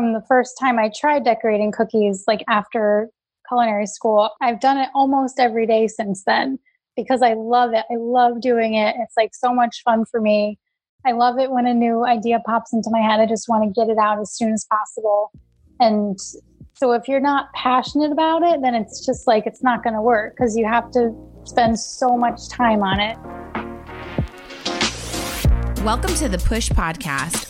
from the first time I tried decorating cookies, like after culinary school. I've done it almost every day since then because I love it. I love doing it. It's like so much fun for me. I love it when a new idea pops into my head. I just want to get it out as soon as possible. And so if you're not passionate about it, then it's just like it's not going to work because you have to spend so much time on it. Welcome to the Push Podcast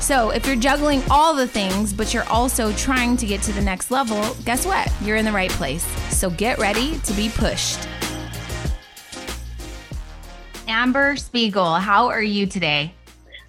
So, if you're juggling all the things, but you're also trying to get to the next level, guess what? You're in the right place. So, get ready to be pushed. Amber Spiegel, how are you today?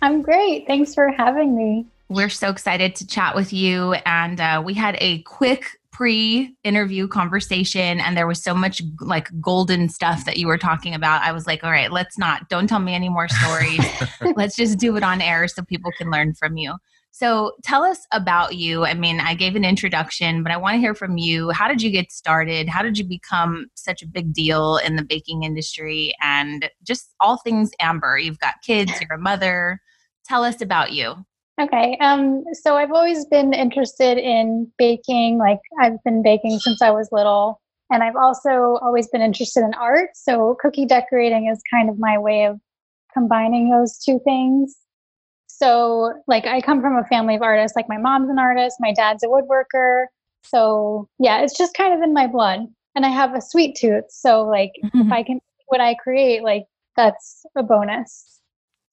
I'm great. Thanks for having me. We're so excited to chat with you. And uh, we had a quick pre-interview conversation and there was so much like golden stuff that you were talking about i was like all right let's not don't tell me any more stories. Let's just do it on air so people can learn from you. So tell us about you. I mean i gave an introduction but i want to hear from you. How did you get started? How did you become such a big deal in the baking industry? And just all things amber. You've got kids you're a mother. Tell us about you Okay. Um, so I've always been interested in baking. Like I've been baking since I was little. And I've also always been interested in art. So cookie decorating is kind of my way of combining those two things. So like I come from a family of artists. Like my mom's an artist, my dad's a woodworker. So yeah, it's just kind of in my blood. And I have a sweet tooth. So like mm-hmm. if I can what I create, like that's a bonus.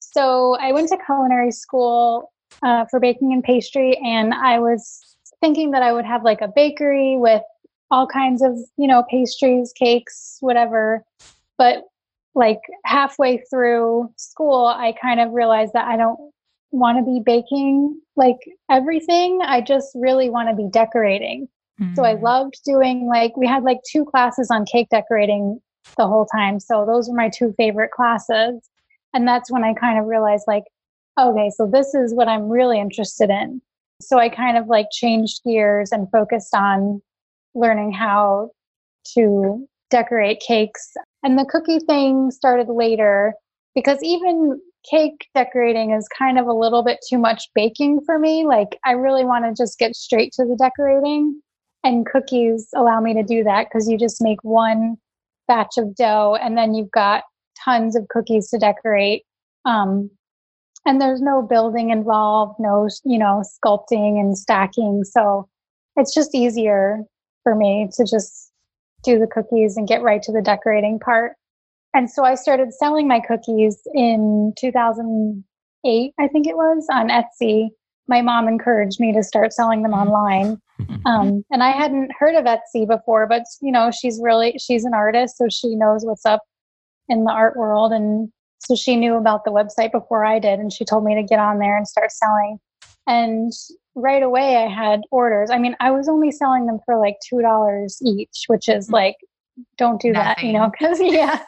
So I went to culinary school uh, for baking and pastry, and I was thinking that I would have like a bakery with all kinds of you know pastries, cakes, whatever. But like halfway through school, I kind of realized that I don't want to be baking like everything. I just really want to be decorating. Mm-hmm. So I mm. loved doing like we had like two classes on cake decorating the whole time. So those were my two favorite classes. And that's when I kind of realized like okay, so this is what I'm really interested in. So I kind of like changed gears and focused on learning how to decorate cakes. And the cookie thing started later because even cake decorating is kind of a little bit too much baking for me. Like, I really want to just get straight to the decorating. And cookies allow me to do that because you just make one batch of dough and then you've got tons of cookies to decorate. Um, and there's no building involved, no, you know, sculpting and stacking. So it's just easier for me to just do the cookies and get right to the decorating part. And so I started selling my cookies in 2008, I think it was, on Etsy. My mom encouraged me to start selling them online. Um, and I hadn't heard of Etsy before, but you know, she's really she's an artist, so she knows what's up in the art world and so she knew about the website before I did, and she told me to get on there and start selling. And right away, I had orders. I mean, I was only selling them for like $2 each, which is mm-hmm. like, don't do Nothing. that, you know, because yeah.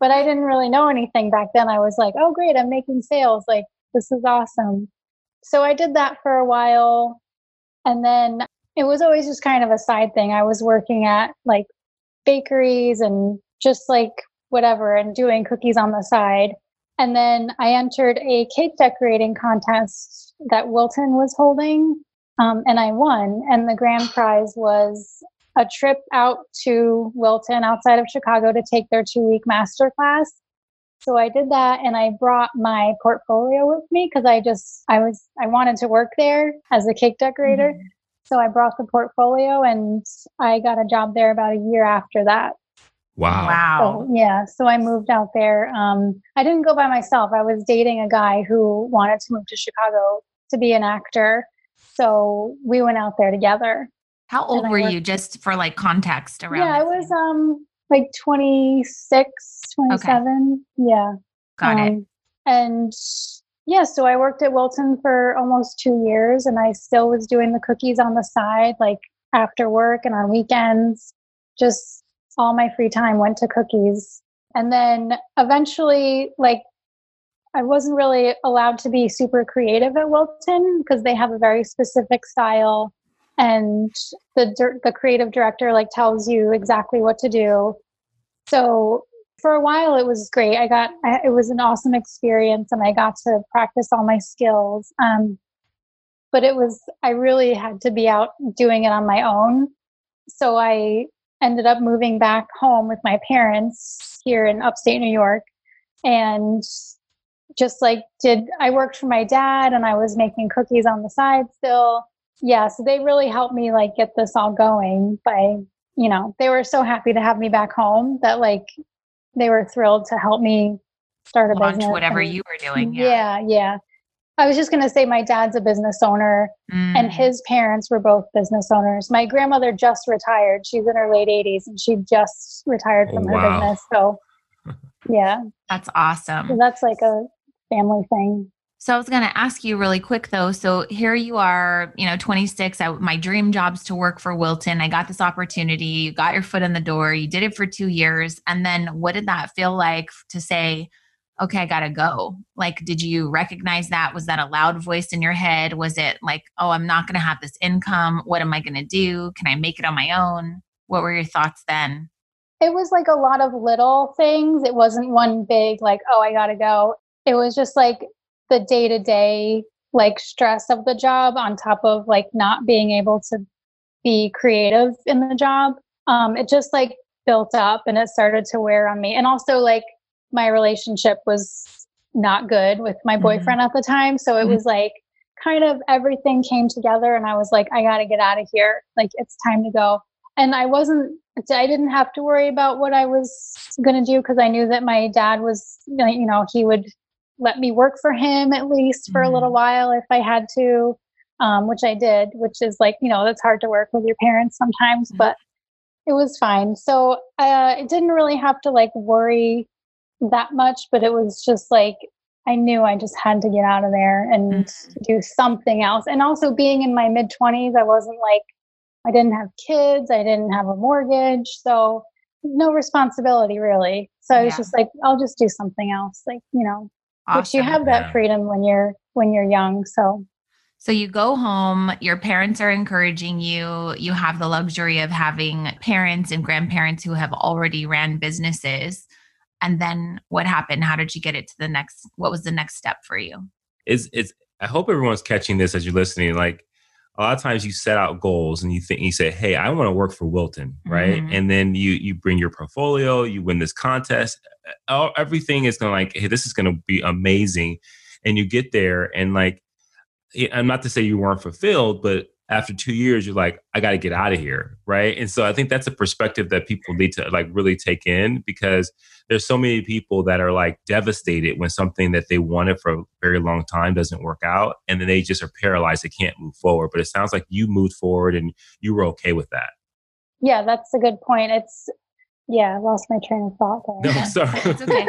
but I didn't really know anything back then. I was like, oh, great, I'm making sales. Like, this is awesome. So I did that for a while. And then it was always just kind of a side thing. I was working at like bakeries and just like whatever and doing cookies on the side. And then I entered a cake decorating contest that Wilton was holding, um, and I won. And the grand prize was a trip out to Wilton outside of Chicago to take their two week master class. So I did that and I brought my portfolio with me because I just, I was, I wanted to work there as a cake decorator. Mm-hmm. So I brought the portfolio and I got a job there about a year after that. Wow. Wow. So, yeah. So I moved out there. Um, I didn't go by myself. I was dating a guy who wanted to move to Chicago to be an actor. So we went out there together. How old were you just for like context around? Yeah, I was um like 26, 27. Okay. Yeah. Got um, it. And Yeah, so I worked at Wilton for almost two years and I still was doing the cookies on the side, like after work and on weekends. Just all my free time went to cookies. And then eventually, like, I wasn't really allowed to be super creative at Wilton because they have a very specific style and the the creative director like tells you exactly what to do. So for a while it was great. I got I, it was an awesome experience and I got to practice all my skills. Um, but it was I really had to be out doing it on my own. So I ended up moving back home with my parents here in upstate New York and just like did I worked for my dad and I was making cookies on the side still. Yeah, so they really helped me like get this all going by, you know, they were so happy to have me back home that like they were thrilled to help me start a Launch business. whatever and, you were doing. Yeah. yeah, yeah. I was just going to say my dad's a business owner Mm. and his parents were both business owners. My grandmother just retired. She's in her late 80s and she just retired Oh, from her business. So, yeah, That's awesome. so that's like a family thing. So I was going to ask you really quick though. So here you are, you know, 26. I, my dream job's to work for Wilton. I got this opportunity. You got your foot in the door. You did it for two years. And then what did that feel like to say, okay, I got to go? Like, did you recognize that? Was that a loud voice in your head? Was it like, oh, I'm not to have this income. What am I to do? Can I make it on my own? What were your thoughts then? It was like a lot of little things. It wasn't one big, like, oh, I got to go. It was just like the day to day, like stress of the job on top of like not being able to be creative in the job. Um, it just like built up and it started to wear on me. And also, like, my relationship was not good with my Mhm. boyfriend at the time. So it Mhm. was like kind of everything came together and I was like, I got to get out of here. Like, it's time to go. And I wasn't, I didn't have to worry about what I was going to do because I knew that my dad was, you know, he would let me work for him at least for a little Mhm. while if I had to, um, which I did, which is like, you know, that's hard to work with your parents sometimes, Mhm. but it was fine. So uh, it didn't really have to like worry that much, but it was just like, I knew I just had to get out of there and Mhm. do something else. And also being in my mid 20s, I wasn't like, I didn't have kids, I didn't have a mortgage. So no responsibility really. So I was just like, I'll just do something else. Like, you know, which you have that freedom when you're when you're young. So So you go home, your parents are encouraging you. You have the luxury of having parents and grandparents who have already ran businesses. And then what happened? How did you get it to the next what was the next step for you? it's it's i hope everyone's catching this as you're listening like a lot of times you set out goals and you think you say hey i want to work for wilton right Mhm. and then you you bring your portfolio you win this contest all, everything is going to like hey this is going to be amazing and you get there and like i'm not to say you weren't fulfilled but after two years you're like i got to get out of here right and so i think that's a perspective that people need to like really take in because there's so many people that are like devastated when something that they wanted for a very long time doesn't work out and then they just are paralyzed they can't move forward but it sounds like you moved forward and you were okay with that yeah, that's a good point. It's yeah, I lost my train of thought there. no sorry It's okay.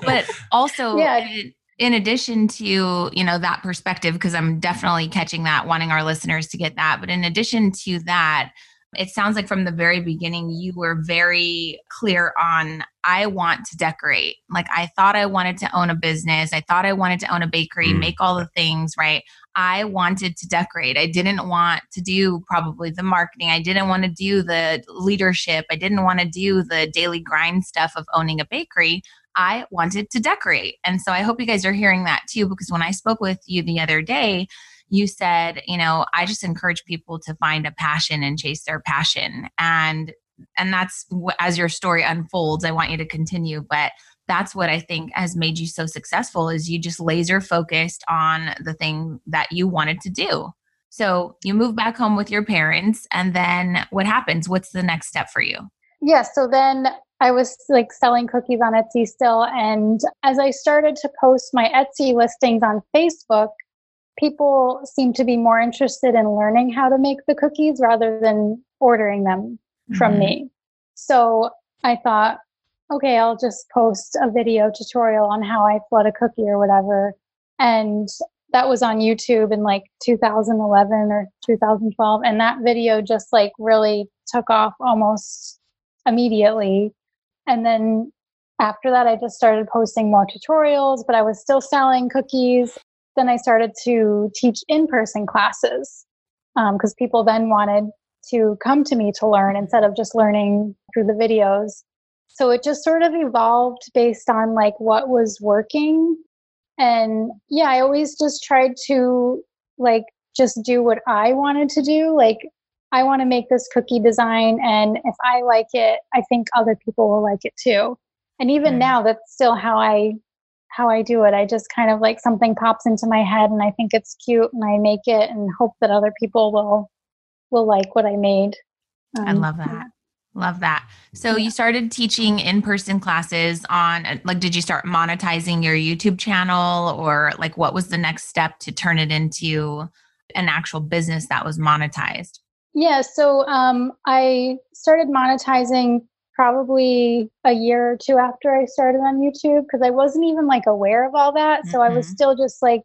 But also Yeah. in, in addition to, you know, that perspective, because I'm definitely catching that, wanting our listeners to get that. But in addition to that, it sounds like from the very beginning you were very clear on I want to decorate. Like I thought I wanted to own a business. I thought I wanted to own a bakery, Mm. make all the things, right? I wanted to decorate. I didn't want to do probably the marketing. I didn't want to do the leadership. I didn't want to do the daily grind stuff of owning a bakery. I wanted to decorate. And so I hope you guys are hearing that too, because when I spoke with you the other day, you said, you know, I just encourage people to find a passion and chase their passion. And and that's as your story unfolds, I want you to continue, but that's what I think has made you so successful is you just laser focused on the thing that you wanted to do. So you move back home with your parents and then what happens? What's the next step for you? yeah, so then I was like selling cookies on Etsy still. And as I started to post my Etsy listings on Facebook, people seemed to be more interested in learning how to make the cookies rather than ordering them from Mhm. me. So I thought, okay, I'll just post a video tutorial on how I flood a cookie or whatever. And that was on YouTube in like 2011 or 2012. And that video just like really took off almost immediately. And then after that, I just started posting more tutorials, but I was still selling cookies. Then I started to teach in person classes because um, people then wanted to come to me to learn instead of just learning through the videos. So it just sort of evolved based on like what was working. And yeah, I always just tried to like just do what I wanted to do. Like I want to make this cookie design and if I like it, I think other people will like it too. And even now that's still how I how I do it. I just kind of like something pops into my head and I think it's cute and I make it and hope that other people will will like what I made. Um, I love that. Love that. So you started teaching in-person classes on like did you start monetizing your YouTube channel or like what was the next step to turn it into an actual business that was monetized? Yeah, so um, I started monetizing probably a year or two after I started on YouTube because I wasn't even like aware of all that. Mm-hmm. So I was mm-hmm. still just like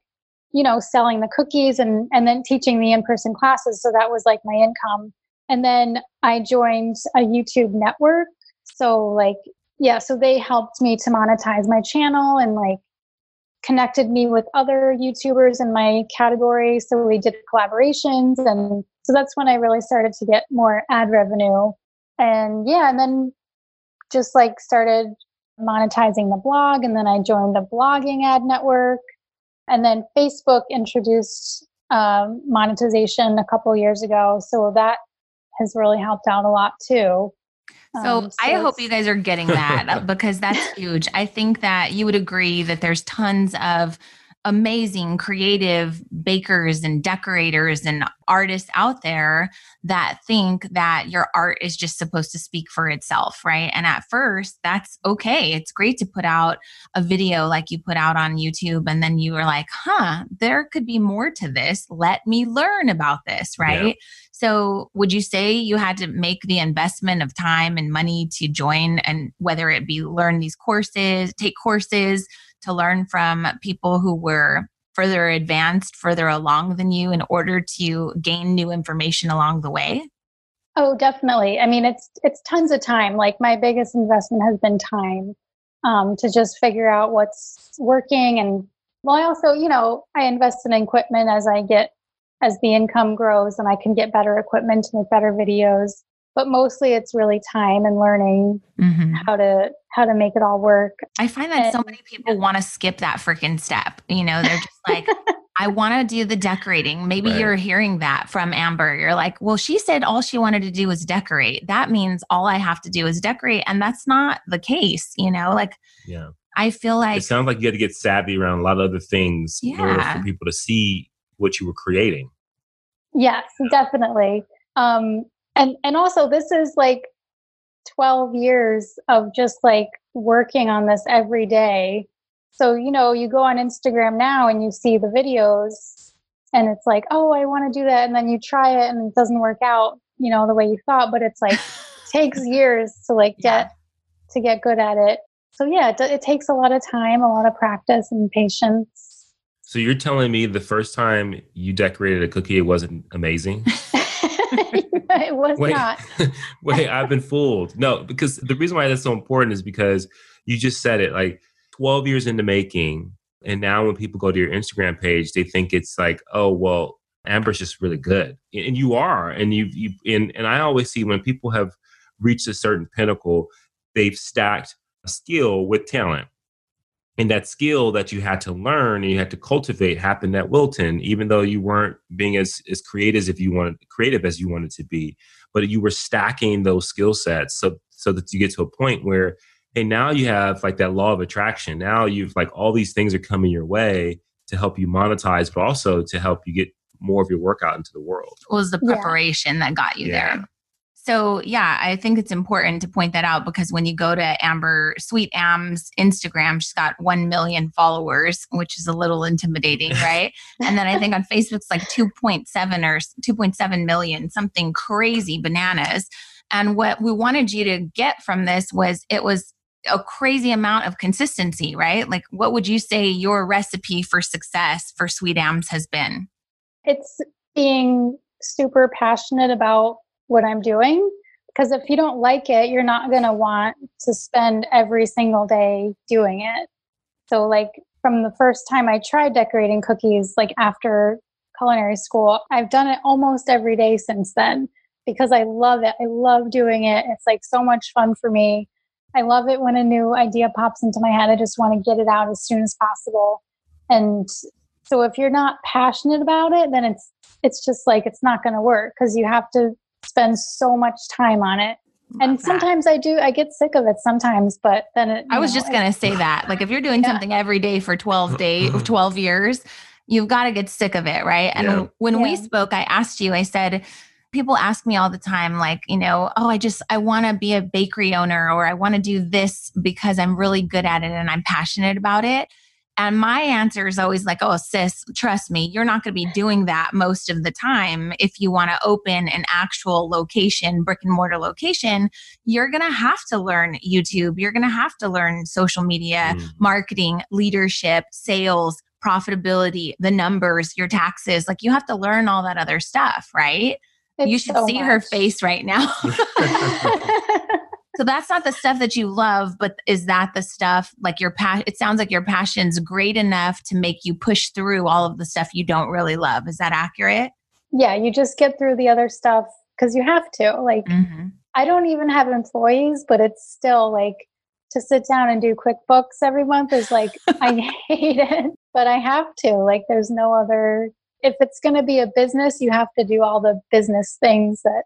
you know selling the cookies and and then teaching the in-person classes so that was like my income and then i joined a youtube network so like yeah so they helped me to monetize my channel and like connected me with other youtubers in my category so we did collaborations and so that's when i really started to get more ad revenue and yeah and then just like started monetizing the blog and then i joined the blogging ad network and then Facebook introduced um, monetization a couple years ago. So that has really helped out a lot too. So, um, so I hope you guys are getting that because that's huge. I think that you would agree that there's tons of amazing creative bakers and decorators and artists out there that think that your art is just supposed to speak for itself, right? And at first, that's okay. It's great to put out a video like you put out on YouTube, and then you are like, huh, there could be more to this. Let me learn about this, right? Yeah. So, would you say you had to make the investment of time and money to join, and whether it be learn these courses, take courses, to learn from people who were further advanced, further along than you in order to gain new information along the way? Oh, definitely. I mean, it's it's tons of time. Like my biggest investment has been time um, to just figure out what's working. And well, I also, you know, I invest in equipment as I get as the income grows, and I can get better equipment to make better videos but mostly it's really time and learning mm-hmm. how to how to make it all work. I find that and, so many people want to skip that freaking step you know they're just like i want to do the decorating. Maybe right. you're hearing that from amber. You're like well she said all she wanted to do was decorate. That means all i have to do is decorate. And that's not the case you know like yeah. I feel like it sounds like you had to get savvy around a lot of other things yeah. in order for people to see what you were creating. Yes definitely. Um and and also this is like 12 years of just like working on this every day. So you know you go on instagram now and you see the videos and it's like oh i want to do that. And then you try it and it doesn't work out you know the way you thought but it's like takes years to like get yeah. to get good at it. So yeah it, it takes a lot of time a lot of practice and patience. So you're telling me the first time you decorated a cookie it wasn't amazing it was wait, not. wait, I've been fooled. No, because the reason why that's so important is because you just said it like 12 years into making. And now when people go to your Instagram page, they think it's like, oh, well, Amber's just really good. And you are. And you, you and, and I always see when people have reached a certain pinnacle, they've stacked skill with talent and that skill that you had to learn and you had to cultivate happened at Wilton, even though you weren't being as, as creative as if you wanted creative as you wanted to be. But you were stacking those skill sets so so that you get to a point where, hey, now you have like that law of attraction. Now you've like all these things are coming your way to help you monetize, but also to help you get more of your work out into the world. What was the preparation yeah. that got you yeah. there? So, yeah, I think it's important to point that out because when you go to Amber SweetAmbs' Instagram, she's got 1 million followers, which is a little intimidating, right? and then I think on Facebook, it's like 2.7 or 2.7 million, something crazy bananas. And what we wanted you to get from this was it was a crazy amount of consistency, right? Like, what would you say your recipe for success for SweetAmbs has been? It's being super passionate about what I'm doing. Because if you don't like it, you're not going to want to spend every single day doing it. So, like, from the first time I tried decorating cookies, like after culinary school, I've done it almost every day since then because I love it. I love doing it. It's like so much fun for me. I love it when a new idea pops into my head. I just want to get it out as soon as possible. And so if you're not passionate about it, then it's it's just like it's not going to work because you have to spend so much time on it. Love and sometimes that. I do I get sick of it sometimes, but then it, I was know, just going to say that. Like if you're doing yeah. something every day for 12 mm-hmm. days, mm-hmm. 12 years, you've got to get sick of it, right? And yeah. when yeah. we spoke, I asked you, I said, people ask me all the time like you know oh i just i want to be a bakery owner or i want to do this because i'm really good at it and i'm passionate about it and my answer is always like oh sis trust me you're not going to be doing that most of the time if you want to open an actual location brick and mortar location you're going to have to learn youtube you're going to have to learn social media mm. marketing leadership sales profitability the numbers your taxes like you have to learn all that other stuff right it's you should so see much. her face right now. so that's not the stuff that you love, but is that the stuff like your passion? It sounds like your passion's great enough to make you push through all of the stuff you don't really love. Is that accurate? Yeah, you just get through the other stuff because you have to. Like, mm-hmm. I don't even have employees, but it's still like to sit down and do QuickBooks every month is like, I hate it, but I have to. Like, there's no other if it's going to be a business, you have to do all the business things that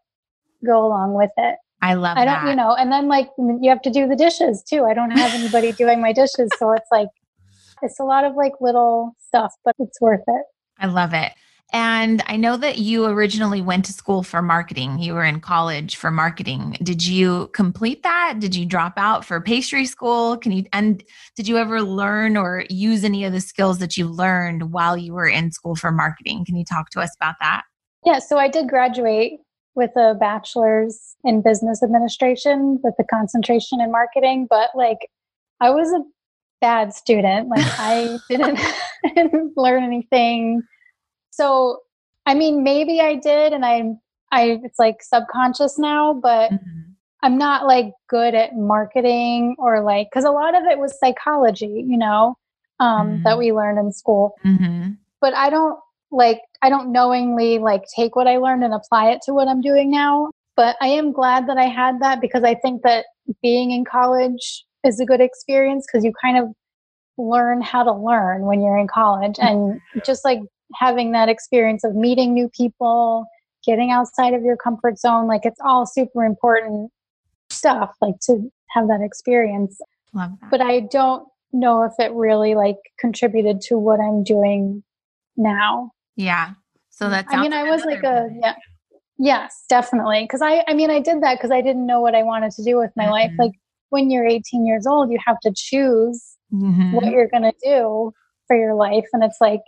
go along with it. I love I don't, that. you know, and then like you have to do the dishes too. I don't have anybody doing my dishes. So it's like, it's a lot of like little stuff, but it's worth it. I love it. And I know that you originally went to school for marketing. You were in college for marketing. Did you complete that? Did you drop out for pastry school? Can you and did you ever learn or use any of the skills that you learned while you were in school for marketing? Can you talk to us about that? Yeah, so I did graduate with a bachelor's in business administration with a concentration in marketing, but like I was a bad student. Like I didn't, didn't learn anything so, I mean, maybe I did, and I, I, it's like subconscious now, but mm-hmm. I'm not like good at marketing or like, because a lot of it was psychology, you know, um, mm-hmm. that we learned in school. Mm-hmm. But I don't like, I don't knowingly like take what I learned and apply it to what I'm doing now. But I am glad that I had that because I think that being in college is a good experience because you kind of learn how to learn when you're in college and mm-hmm. just like having that experience of meeting new people, getting outside of your comfort zone, like it's all super important stuff, like to have that experience. Love that. But I don't know if it really like contributed to what I'm doing now. Yeah. So that's I mean, I was like a yeah. Yes, definitely. Cuz I I mean, I did that cuz I didn't know what I wanted to do with my mm-hmm. life. Like when you're 18 years old, you have to choose mm-hmm. what you're going to do for your life and it's like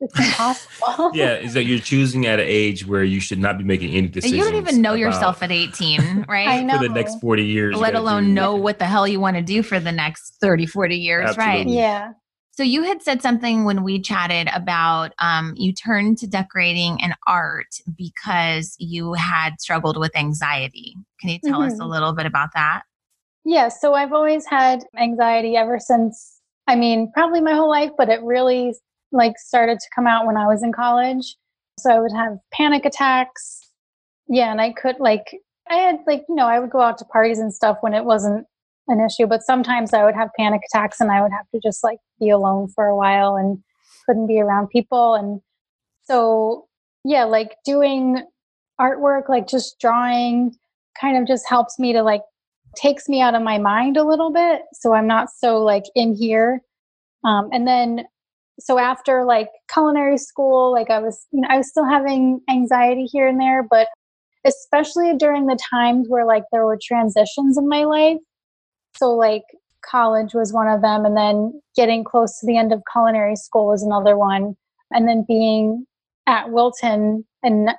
it's impossible. yeah, is that you're choosing at an age where you should not be making any decisions. You don't even know yourself at 18, right? I know. For the next 40 years. Let alone know what the hell you want to do for the next 30, 40 years, Absolutely. right? Yeah. So you had said something when we chatted about um, you turned to decorating and art because you had struggled with anxiety. Can you tell mm-hmm. us a mm-hmm. little bit about that? Yeah, so I've always had anxiety ever since, I mean, probably my whole life, but it really like started to come out when I was in college. So I would have panic attacks. Yeah, and I could like I had like, you know, I would go out to parties and stuff when it wasn't an issue, but sometimes I would have panic attacks and I would have to just like be alone for a while and couldn't be around people and so yeah, like doing artwork, like just drawing kind of just helps me to like takes me out of my mind a little bit so I'm not so like in here. Um, and then so after like culinary school, like I was, you know, I was still having anxiety here and there, but especially during the times where like there were transitions in my life. So like college was one of them, and then getting close to the end of culinary school was another one, and then being at Wilton and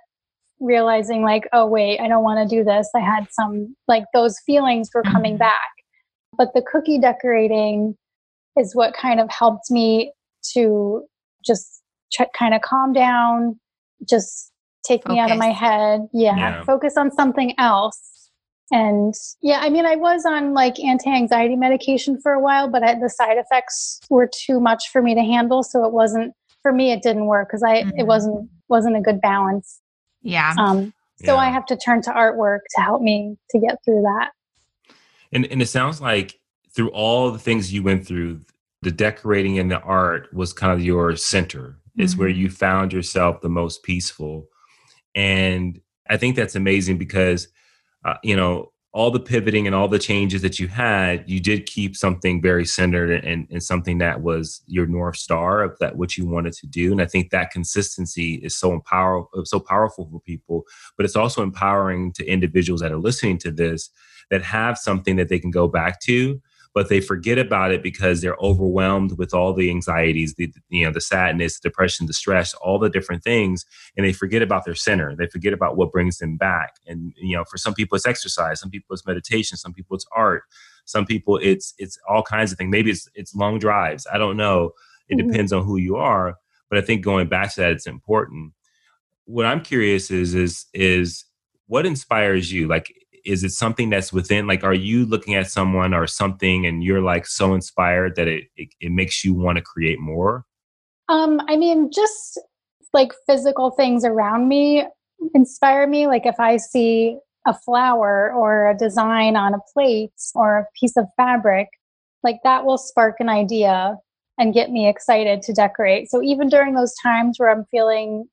realizing like, oh wait, I don't want to do this. I had some like those feelings were coming mm-hmm. back. But the cookie decorating is what kind of helped me to just ch- kind of calm down, just take me out of my head. Yeah, Yeah. focus on something else. And yeah, I mean, I was on like anti anxiety medication for a while, but I, the side effects were too much for me to handle. So it wasn't, for me, it didn't work because I, Mhm. it wasn't, wasn't a good balance. Yeah. Um, so I have to turn to artwork to help me to get through that. And and it sounds like through all the things you went through, the decorating and the art was kind of your center. It's where Mhm. you found yourself the most peaceful. And I think that's amazing because uh, you know, all the pivoting and all the changes that you had, you did keep something very centered and, and something that was your north star of that what you wanted to do. And I think that consistency is so empower so powerful for people, but it's also empowering to individuals that are listening to this that have something that they can go back to but they forget about it because they're overwhelmed with all the anxieties the you know the sadness depression the stress all the different things and they forget about their center. They forget about what brings them back. And you know for some people it's exercise some people it's meditation some people it's art some people it's it's all kinds of things. Maybe it's it's long drives. I don't know. It Mhm. depends on who you are but i think going back to that it's important. What i'm curious is is is what inspires you? Like is it something that's within like are you looking at someone or something and you're like so inspired that it it, it makes you want to create more Um, I mean, just like physical things around me inspire me. Like if I see a flower or a design on a plate or a piece of fabric, like that will spark an idea and get me excited to decorate. So even during those times where I'm feeling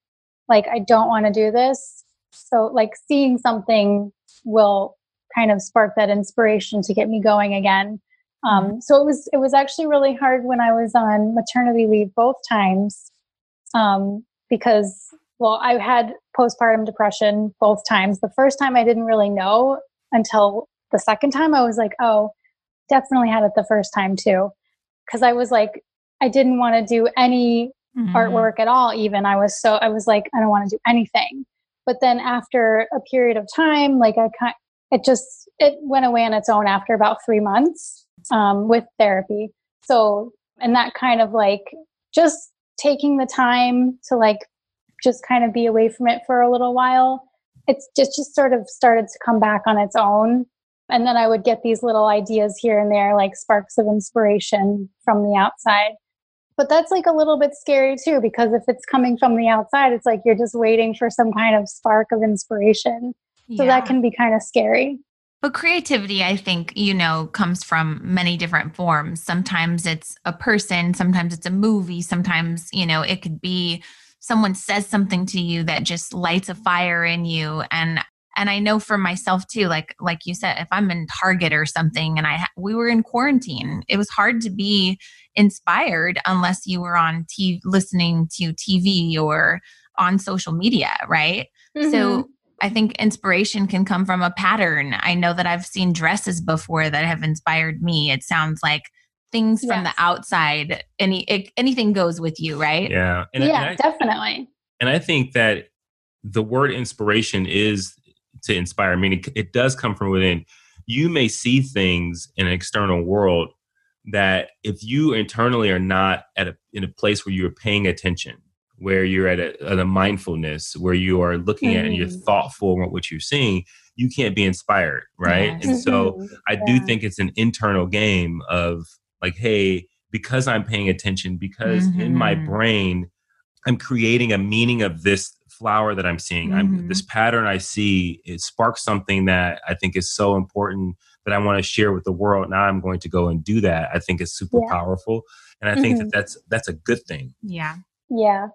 like I don't want to do this, so like seeing something will kind of spark that inspiration to get me going again. Um, so it was it was actually really hard when I was on maternity leave both times um, because well I had postpartum depression both times. The first time I didn't really know until the second time I was like, oh, definitely had it the first time too, because I was like I didn't want to do any Mhm. artwork at all even i was so i was like i don't want to do anything but then after a period of time like i kind it just it went away on its own after about three months um, with therapy. So and that kind of like just taking the time to like just kind of be away from it for a little while it's just just sort of started to come back on its own. And then i would get these little ideas here and there like sparks of inspiration from the outside but that's like a little bit scary too, because if it's coming from the outside, it's like you're just waiting for some kind of spark of inspiration. So Yeah. that can be kind of scary. But creativity, I think, you know, comes from many different forms. Sometimes it's a person, sometimes it's a movie, sometimes, you know, it could be someone says something to you that just lights a fire in you and and I know for myself too like like you said if I'm in Target or something and I ha- we were in quarantine, it was hard to be inspired unless you were on TV listening to TV or on social media, right? Mm-hmm. So I think inspiration can come from a pattern. I know that I've seen dresses before that have inspired me. It sounds like things from the outside, any it, anything goes with you, right? yeah and, yeah, and I, definitely. and I think that the word inspiration is to inspire meaning it does come from within you may see things in an external world that if you internally are not at a in a place where you're paying attention where you're at a, at a mindfulness where you are looking at and you're Mhm. thoughtful about what you're seeing you can't be inspired right Yes. and so Mhm. I do think it's an internal game of like, hey, because I'm paying attention, because in my Mhm. brain, I'm creating a meaning of this flower that I'm seeing. I'm Mhm. this pattern I see. It sparks something that I think is so important that I want to share with the world. Now I'm going to go and do that. I think it's super Yeah. powerful, and I think Mhm. that that's that's a good thing. Yeah. Yeah.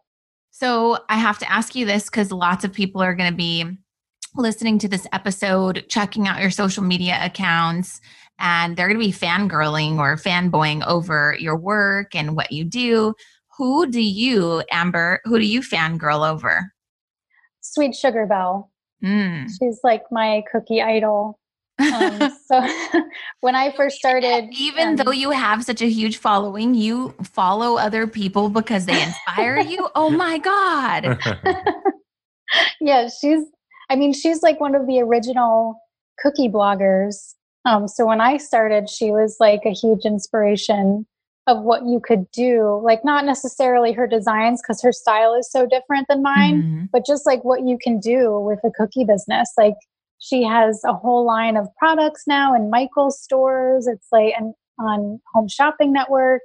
So I have to ask you this because lots of people are going to be listening to this episode, checking out your social media accounts, and they're going to be fangirling or fanboying over your work and what you do. Who do you, Amber, who do you fangirl over? Sweet Sugar Belle. Mm. She's like my cookie idol. Um, so when I first started, Even um, though you have such a huge following, you follow other people because they inspire you. Oh my God. yeah, she's, I mean, she's like one of the original cookie bloggers. Um, so when I started, she was like a huge inspiration of what you could do. Like, not necessarily her designs, because her style is so different than mine, Mhm. but just like what you can do with a cookie business. Like, she has a whole line of products now in Michael's stores. It's like and on Home Shopping Network.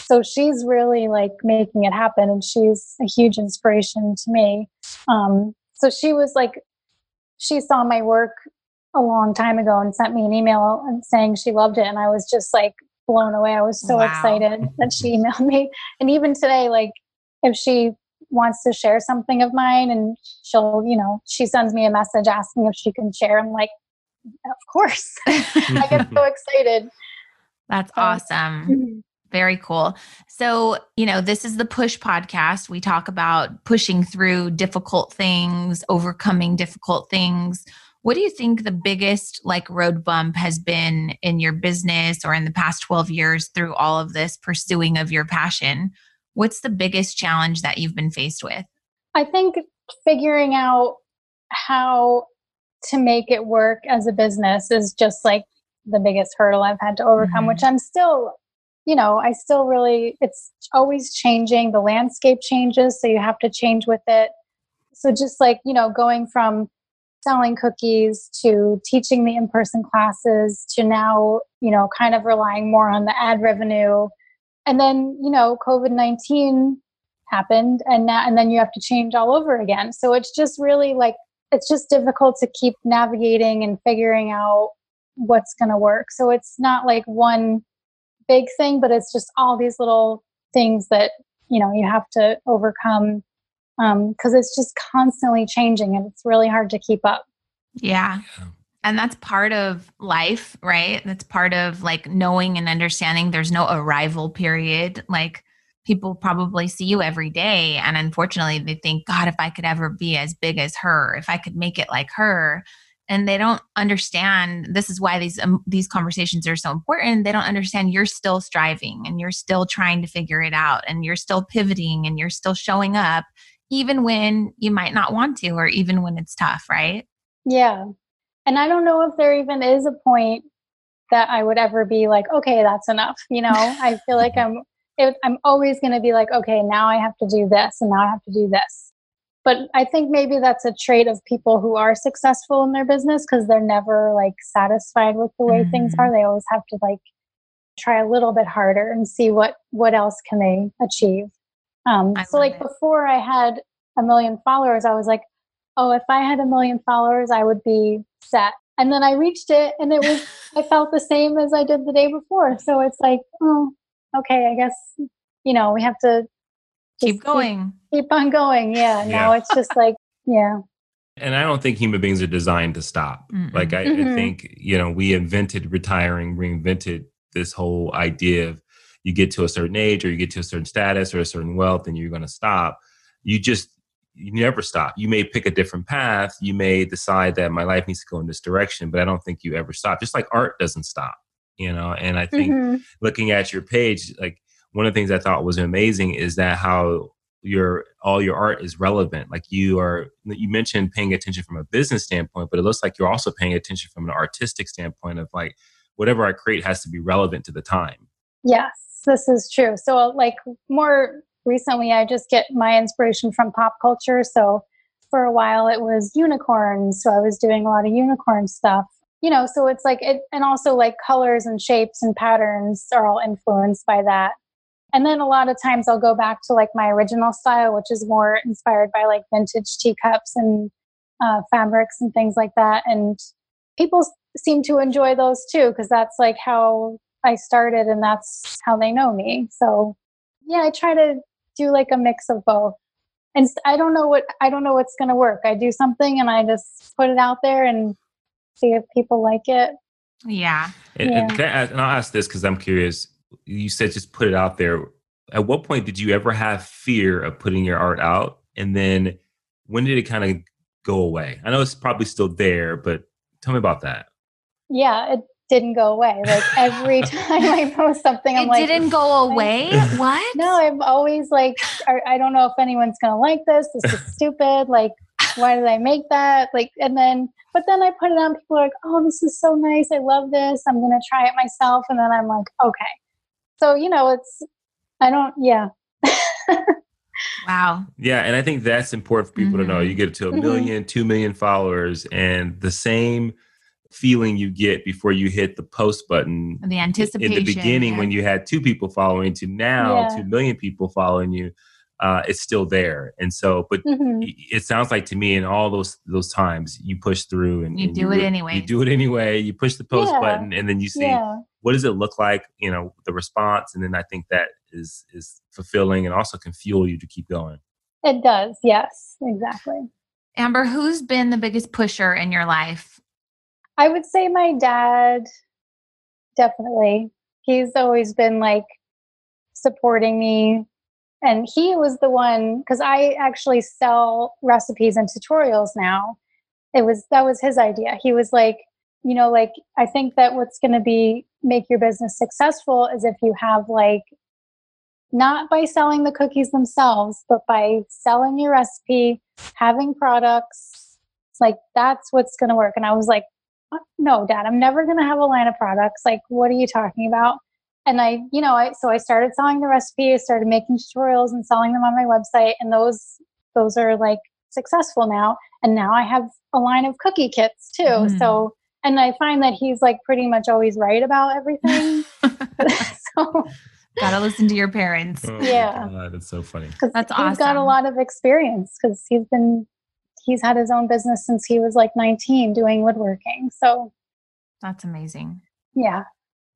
So she's really like making it happen, and she's a huge inspiration to me. Um, so she was like, she saw my work a long time ago and sent me an email and saying she loved it, and I was just like blown away. I was so Wow. excited that she emailed me, and even today, like if she wants to share something of mine and she'll you know she sends me a message asking if she can share i'm like of course i get so excited That's So- awesome. Mm-hmm. Very cool. So, you know, this is the Push podcast. We talk about pushing through difficult things, overcoming difficult things. What do you think the biggest like road bump has been in your business or in the past 12 years through all of this pursuing of your passion? What's the biggest challenge that you've been faced with? i think figuring out how to make it work as a business is just like the biggest hurdle i've had to overcome Mhm. which i'm still you know i still really it's always changing the landscape changes so you have to change with it so just like you know going from selling cookies to teaching the in-person classes to now you know kind of relying more on the ad revenue. And then you know covid-19 happened and now and then you have to change all over again. So it's just really like it's just difficult to keep navigating and figuring out what's going to work. So it's not like one big thing but it's just all these little things that you know you have to overcome because it's just constantly changing and it's really hard to keep up Yeah. Yeah. And that's part of life, right? That's part of like knowing and understanding there's no arrival period. Like people probably see you every day. And unfortunately, they think, God, if I could ever be as big as her, if I could make it like her. And they don't understand. This is why these um, these conversations are so important. They don't understand you're still striving and you're still trying to figure it out and you're still pivoting and you're still showing up, even when you might not want to, or even when it's tough, right? Yeah. And I don't know if there even is a point that I would ever be like, okay, that's enough. You know, I feel like I'm it, I'm always going to be like, okay, now I have to do this and now I have to do this. But I think maybe that's a trait of people who are successful in their business because they're never like satisfied with the way things Mhm. are. They always have to like try a little bit harder and see what what else can they achieve. Um, I so like it. before I had a million followers, I was like, oh, if I had a million followers, I would be set. And then I reached it and it was, I felt the same as I did the day before. So it's like, oh, okay, I guess, you know, we have to Keep going. Keep, on going. Yeah. Now Yeah. it's just like, yeah. And I don't think human beings are designed to stop. Mm-mm. Like I, I Mhm. think, you know, we invented retiring, reinvented this whole idea of you get to a certain age or you get to a certain status or a certain wealth and you're going to stop. You just you never stop. You may pick a different path. You may decide that my life needs to go in this direction, but I don't think you ever stop. Just like art doesn't stop, you know. And I think Mhm. looking at your page, like one of the things I thought was amazing is that how your all your art is relevant. Like you are, you mentioned paying attention from a business standpoint, but it looks like you're also paying attention from an artistic standpoint of like whatever I create has to be relevant to the time. Yes, this is true. So, like, more recently, I just get my inspiration from pop culture. So, for a while, it was unicorns. So, I was doing a lot of unicorn stuff. You know, so it's like it, and also like colors and shapes and patterns are all influenced by that. And then a lot of times I'll go back to like my original style, which is more inspired by like vintage teacups and uh, fabrics and things like that. And people seem to enjoy those too, because that's like how I started and that's how they know me. So yeah, I try to do like a mix of both. And I don't know what I don't know what's going to work. I do something and I just put it out there and see if people like it. Yeah. And, and Yeah. can I ask, and I'll ask this because I'm curious. You said just put it out there. At what point did you ever have fear of putting your art out? And then when did it kind of go away? I know it's probably still there, but tell me about that. Yeah, it didn't go away. Like every time I post something, I'm like it like, didn't go away. what? no, I'm always like, I, I don't know if anyone's going to like this. This is stupid. Like, why did I make that? Like, and then, but then I put it on. People are like, oh, this is so nice. I love this. I'm going to try it myself. And then I'm like, okay. So, you know, it's, I don't, yeah. wow. Yeah. And I think that's important for people mm-hmm. to know. Mm-hmm. You get to a 1000000 mm-hmm. 2 million followers, and the same feeling you get before you hit the post button. The anticipation. In the beginning, yeah. when you had two people following to now yeah. 2 million people following you uh, it's still there. And so, but mm-hmm. it sounds like to me in all those those times you push through and you and do you, it anyway. You do it anyway. You push the post yeah. button and then you see yeah. what does it look like, you know, the response. And then I think that is is fulfilling and also can fuel you to keep going. It does. Yes, exactly. Amber, who's been the biggest pusher in your life? I would say my dad, definitely. He's always been like supporting me and he was the one because i actually sell recipes and tutorials now. It was that was his idea. He was like you know like i think that what's going to be make your business successful is if you have like not by selling the cookies themselves but by selling your recipe having products it's like that's what's going to work. And i was like no dad i'm never going to have a line of products like what are you talking about and I, you know, I so I started selling the recipe, started making tutorials and selling them on my website, and those those are like successful now. And now I have a line of cookie kits too. Mm. So and I find that he's like pretty much always right about everything. so gotta listen to your parents. Oh yeah, that's so funny. That's he's awesome. He's got a lot of experience because he's been he's had his own business since he was like 19 doing woodworking. So that's amazing. Yeah.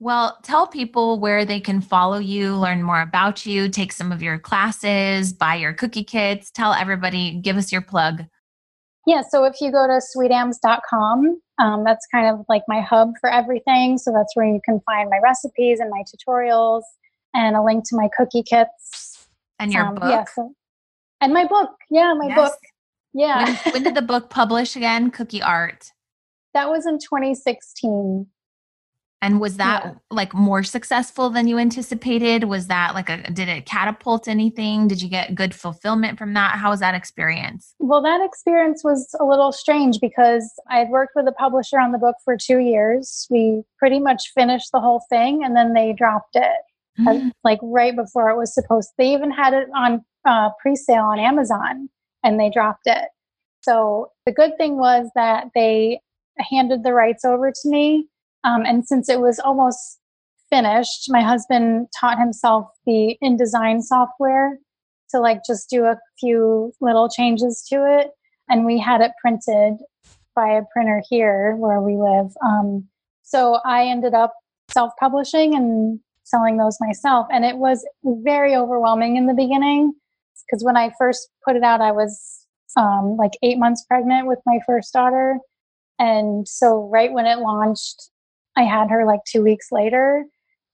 Well, tell people where they can follow you, learn more about you, take some of your classes, buy your cookie kits. Tell everybody, give us your plug. Yeah, so if you go to sweetambs.com, um, that's kind of like my hub for everything. So that's where you can find my recipes and my tutorials and a link to my cookie kits. And your um, book? Yeah, so, and my book. Yeah, my yes. book. Yeah. When, when did the book publish again? Cookie Art. That was in 2016. And was that yeah. like more successful than you anticipated? Was that like a did it catapult anything? Did you get good fulfillment from that? How was that experience? Well, that experience was a little strange because I had worked with a publisher on the book for two years. We pretty much finished the whole thing and then they dropped it mm-hmm. like right before it was supposed. They even had it on uh, pre-sale on Amazon and they dropped it. So the good thing was that they handed the rights over to me um, and since it was almost finished, my husband taught himself the InDesign software to like just do a few little changes to it. And we had it printed by a printer here where we live. Um, so I ended up self publishing and selling those myself. And it was very overwhelming in the beginning because when I first put it out, I was um, like eight months pregnant with my first daughter. And so, right when it launched, I had her like two weeks later.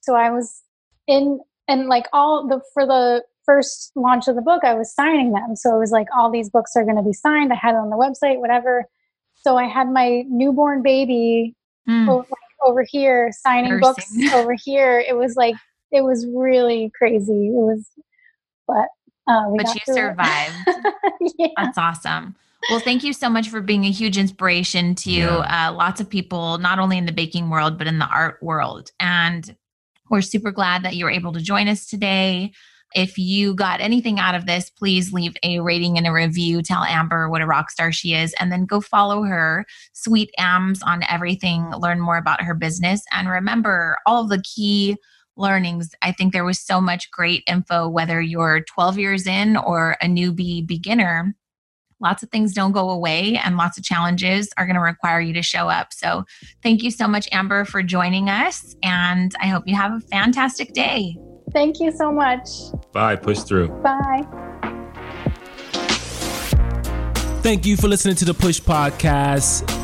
So I was in, and like all the, for the first launch of the book, I was signing them. So it was like all these books are going to be signed. I had it on the website, whatever. So I had my newborn baby mm. over, like, over here signing books over here. It was like, it was really crazy. It was, but uh, but you survived. yeah. That's awesome. Well, thank you so much for being a huge inspiration to yeah. uh, lots of people, not only in the baking world, but in the art world. And we're super glad that you were able to join us today. If you got anything out of this, please leave a rating and a review. Tell Amber what a rock star she is, and then go follow her, SweetAmbs, on everything. Learn more about her business. And remember all of the key learnings. I think there was so much great info, whether you're 12 years in or a newbie beginner lots of things don't go away and lots of challenges are going to require you to show up. So, thank you so much, Amber, for joining us. And I hope you have a fantastic day. Thank you so much. Bye. Push through. Bye. Thank you for listening to the Push Podcast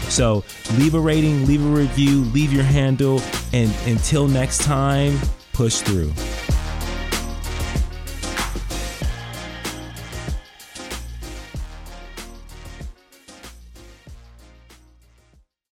So leave a rating, leave a review, leave your handle, and until next time, push through.